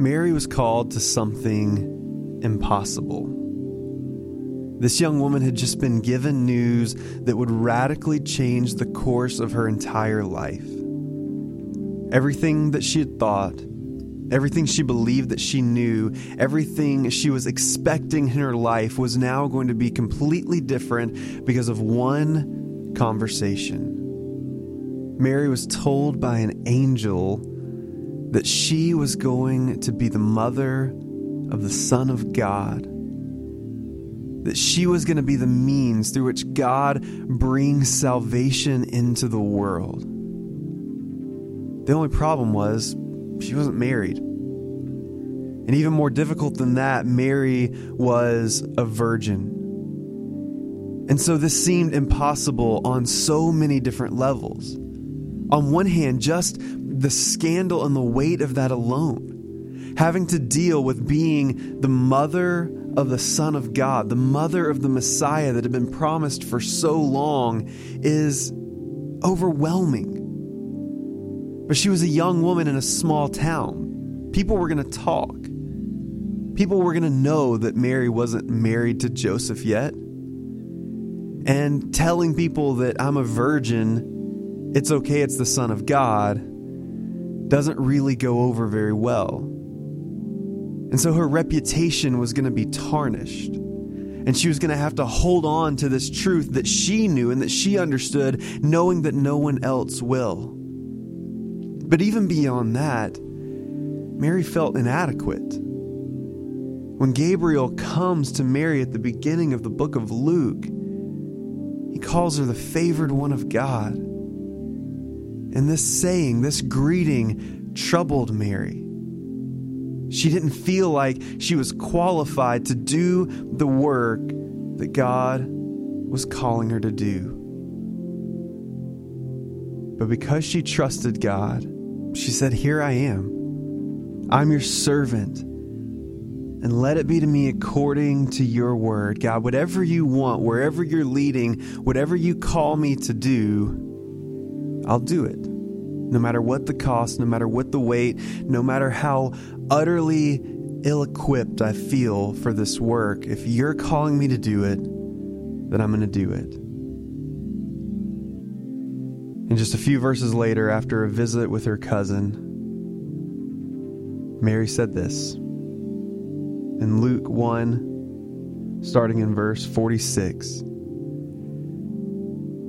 Mary was called to something impossible. This young woman had just been given news that would radically change the course of her entire life. Everything that she had thought, everything she believed that she knew, everything she was expecting in her life was now going to be completely different because of one conversation. Mary was told by an angel that she was going to be the mother of the Son of God that she was going to be the means through which God brings salvation into the world. The only problem was she wasn't married. And even more difficult than that, Mary was a virgin. And so this seemed impossible on so many different levels. On one hand, just the scandal and the weight of that alone, having to deal with being the mother of the Son of God, the mother of the Messiah that had been promised for so long, is overwhelming. But she was a young woman in a small town. People were going to talk. People were going to know that Mary wasn't married to Joseph yet. And telling people that I'm a virgin, it's okay, it's the Son of God, doesn't really go over very well. And so her reputation was going to be tarnished. And she was going to have to hold on to this truth that she knew and that she understood, knowing that no one else will. But even beyond that, Mary felt inadequate. When Gabriel comes to Mary at the beginning of the book of Luke, he calls her the favored one of God. And this saying, this greeting, troubled Mary. She didn't feel like she was qualified to do the work that God was calling her to do. But because she trusted God, she said, Here I am. I'm your servant. And let it be to me according to your word. God, whatever you want, wherever you're leading, whatever you call me to do, I'll do it. No matter what the cost, no matter what the weight, no matter how utterly ill equipped I feel for this work, if you're calling me to do it, then I'm going to do it. And just a few verses later, after a visit with her cousin, Mary said this in Luke 1, starting in verse 46.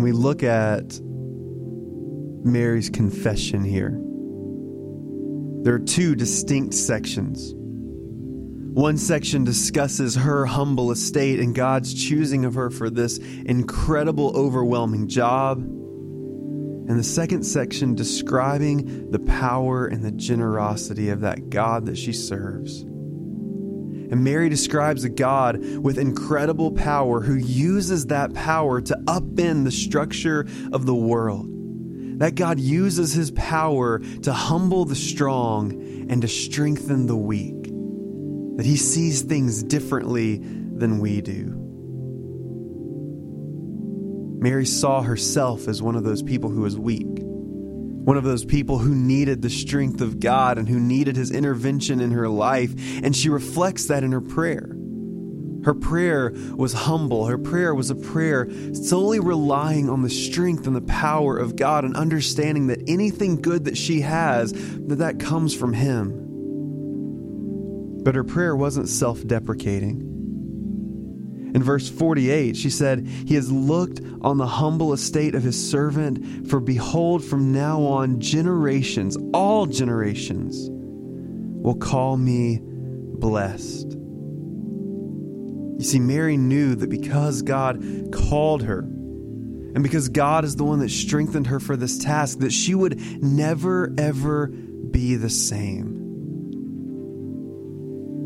When we look at Mary's confession here, there are two distinct sections. One section discusses her humble estate and God's choosing of her for this incredible, overwhelming job. And the second section describing the power and the generosity of that God that she serves. And Mary describes a God with incredible power who uses that power to upend the structure of the world. That God uses his power to humble the strong and to strengthen the weak. That he sees things differently than we do. Mary saw herself as one of those people who was weak one of those people who needed the strength of God and who needed his intervention in her life. And she reflects that in her prayer. Her prayer was humble. Her prayer was a prayer solely relying on the strength and the power of God and understanding that anything good that she has, that that comes from him. But her prayer wasn't self deprecating. In verse 48, she said, He has looked on the humble estate of his servant, for behold, from now on, generations, all generations, will call me blessed. You see, Mary knew that because God called her, and because God is the one that strengthened her for this task, that she would never, ever be the same.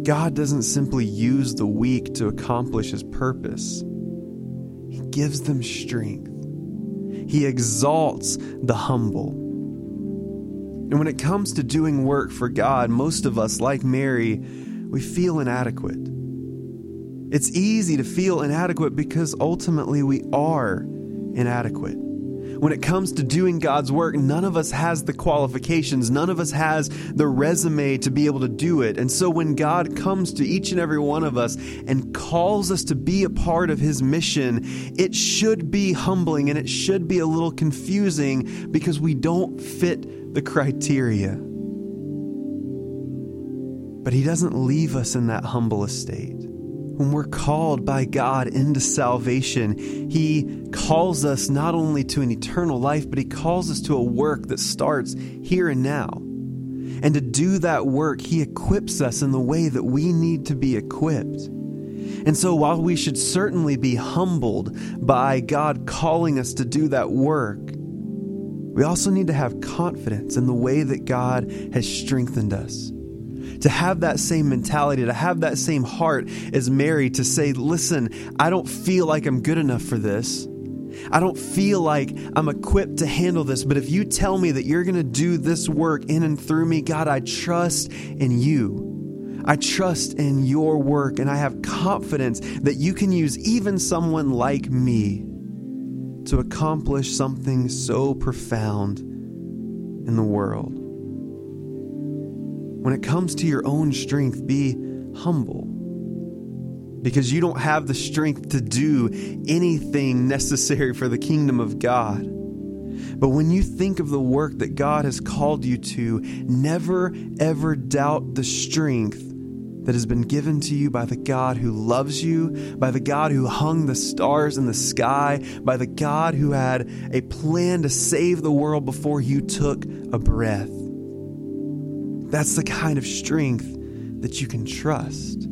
God doesn't simply use the weak to accomplish his purpose, he gives them strength. He exalts the humble. And when it comes to doing work for God, most of us, like Mary, we feel inadequate. It's easy to feel inadequate because ultimately we are inadequate. When it comes to doing God's work, none of us has the qualifications. None of us has the resume to be able to do it. And so when God comes to each and every one of us and calls us to be a part of His mission, it should be humbling and it should be a little confusing because we don't fit the criteria. But He doesn't leave us in that humble estate when we're called by God into salvation, He calls us not only to an eternal life, but He calls us to a work that starts here and now. And to do that work, He equips us in the way that we need to be equipped. And so, while we should certainly be humbled by God calling us to do that work, we also need to have confidence in the way that God has strengthened us to have that same mentality, to have that same heart as Mary to say, listen, I don't feel like I'm good enough for this. I don't feel like I'm equipped to handle this, but if you tell me that you're going to do this work in and through me, God, I trust in you. I trust in your work, and I have confidence that you can use even someone like me to accomplish something so profound in the world. When it comes to your own strength, be humble. Because you don't have the strength to do anything necessary for the kingdom of God. But when you think of the work that God has called you to, never ever doubt the strength that has been given to you by the God who loves you, by the God who hung the stars in the sky, by the God who had a plan to save the world before you took a breath. That's the kind of strength that you can trust.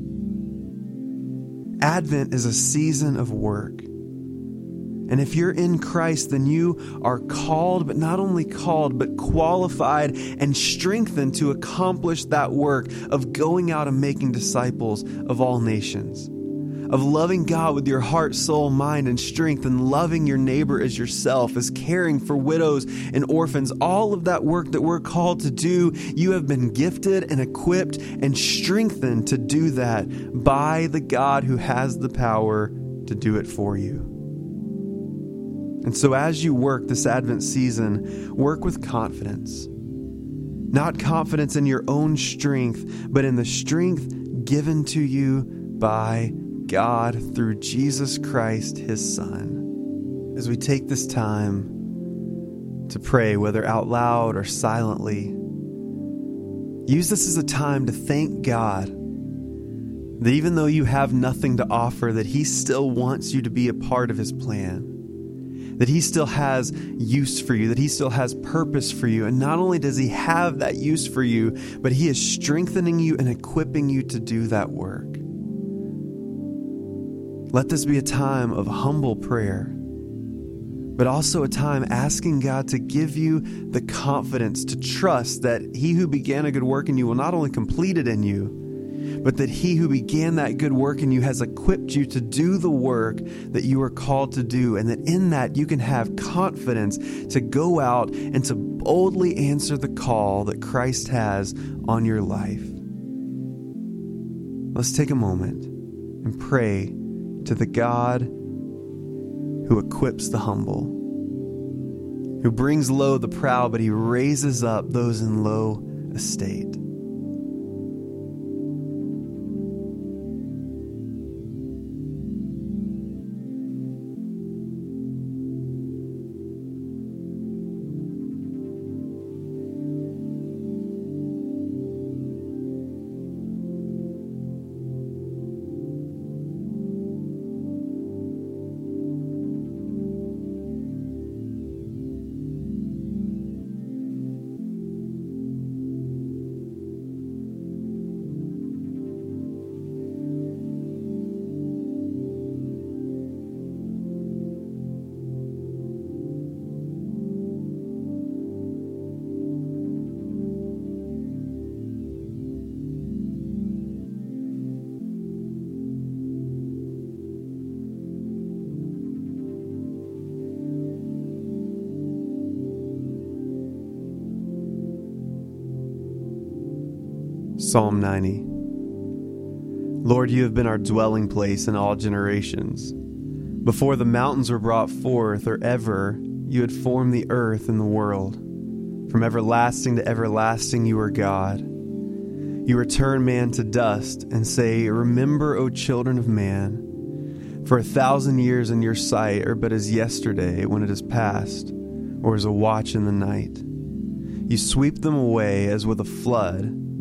Advent is a season of work. And if you're in Christ, then you are called, but not only called, but qualified and strengthened to accomplish that work of going out and making disciples of all nations of loving God with your heart, soul, mind, and strength, and loving your neighbor as yourself, as caring for widows and orphans, all of that work that we're called to do, you have been gifted and equipped and strengthened to do that by the God who has the power to do it for you. And so, as you work this Advent season, work with confidence. Not confidence in your own strength, but in the strength given to you by God through Jesus Christ, his Son. As we take this time to pray, whether out loud or silently, use this as a time to thank God that even though you have nothing to offer, that he still wants you to be a part of his plan that He still has use for you, that He still has purpose for you. And not only does He have that use for you, but He is strengthening you and equipping you to do that work. Let this be a time of humble prayer, but also a time asking God to give you the confidence to trust that He who began a good work in you will not only complete it in you, but that He who began that good work in you has equipped you to do the work that you are called to do, and that in that you can have confidence to go out and to boldly answer the call that Christ has on your life. Let's take a moment and pray to the God who equips the humble, who brings low the proud, but he raises up those in low estate. Psalm 90 Lord, you have been our dwelling place in all generations. Before the mountains were brought forth, or ever, you had formed the earth and the world. From everlasting to everlasting, you are God. You return man to dust and say, Remember, O children of man. For a thousand years in your sight are but as yesterday when it is past, or as a watch in the night. You sweep them away as with a flood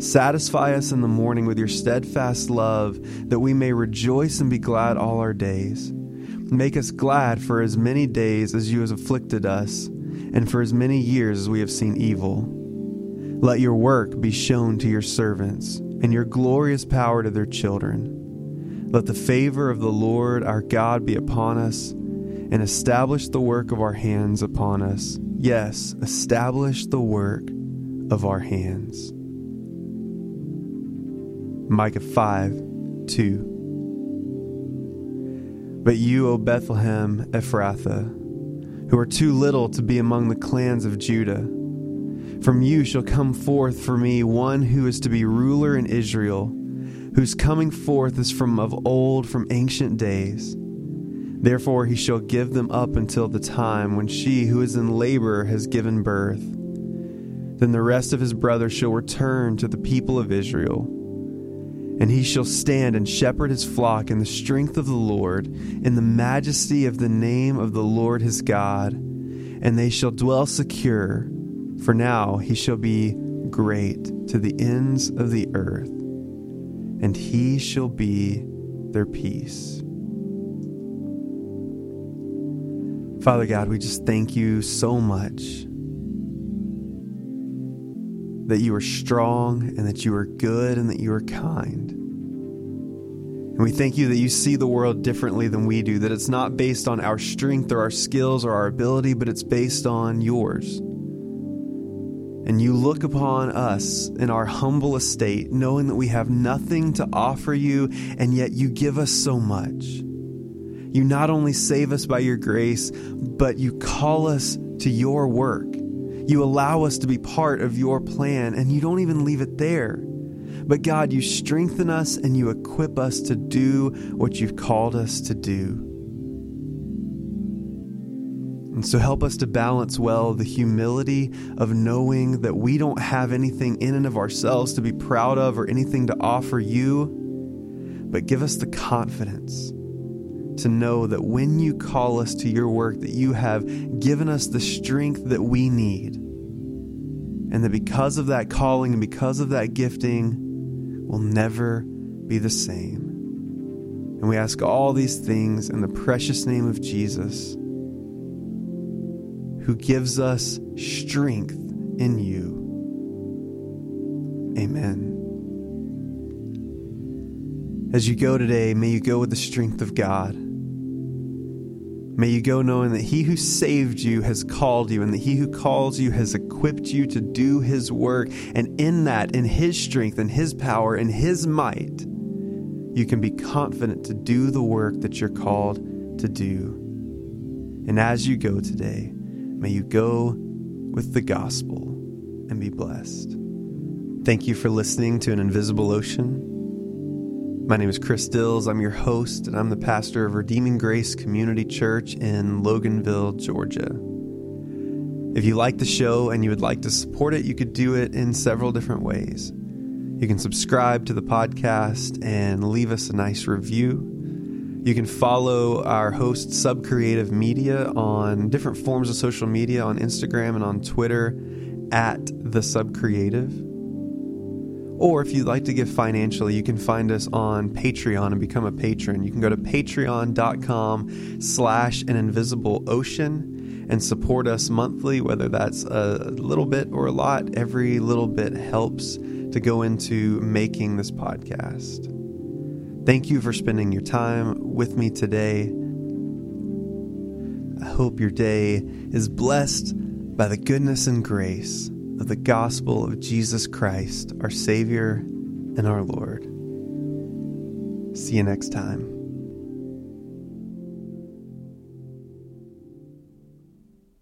Satisfy us in the morning with your steadfast love, that we may rejoice and be glad all our days. Make us glad for as many days as you have afflicted us, and for as many years as we have seen evil. Let your work be shown to your servants, and your glorious power to their children. Let the favor of the Lord our God be upon us, and establish the work of our hands upon us. Yes, establish the work of our hands. Micah 5 2. But you, O Bethlehem Ephrathah, who are too little to be among the clans of Judah, from you shall come forth for me one who is to be ruler in Israel, whose coming forth is from of old, from ancient days. Therefore he shall give them up until the time when she who is in labor has given birth. Then the rest of his brothers shall return to the people of Israel and he shall stand and shepherd his flock in the strength of the Lord, in the majesty of the name of the Lord his God. And they shall dwell secure, for now he shall be great to the ends of the earth, and he shall be their peace. Father God, we just thank you so much that you are strong and that you are good and that you are kind. And we thank you that you see the world differently than we do, that it's not based on our strength or our skills or our ability, but it's based on yours. And you look upon us in our humble estate, knowing that we have nothing to offer you, and yet you give us so much. You not only save us by your grace, but you call us to your work. You allow us to be part of your plan, and you don't even leave it there. But God, you strengthen us and you equip us to do what you've called us to do. And so help us to balance well the humility of knowing that we don't have anything in and of ourselves to be proud of or anything to offer you, but give us the confidence to know that when you call us to your work that you have given us the strength that we need. And that because of that calling and because of that gifting we'll never be the same. And we ask all these things in the precious name of Jesus who gives us strength in you. Amen. As you go today, may you go with the strength of God. May you go knowing that He who saved you has called you, and that He who calls you has equipped you to do His work. And in that, in His strength, and His power, and His might, you can be confident to do the work that you're called to do. And as you go today, may you go with the gospel and be blessed. Thank you for listening to An Invisible Ocean. My name is Chris Dills. I'm your host, and I'm the pastor of Redeeming Grace Community Church in Loganville, Georgia. If you like the show and you would like to support it, you could do it in several different ways. You can subscribe to the podcast and leave us a nice review. You can follow our host, Subcreative Media, on different forms of social media on Instagram and on Twitter at The Subcreative. Or if you'd like to give financially, you can find us on Patreon and become a patron. You can go to patreon.com slash an invisible ocean and support us monthly, whether that's a little bit or a lot. Every little bit helps to go into making this podcast. Thank you for spending your time with me today. I hope your day is blessed by the goodness and grace of the gospel of Jesus Christ, our Savior and our Lord. See you next time.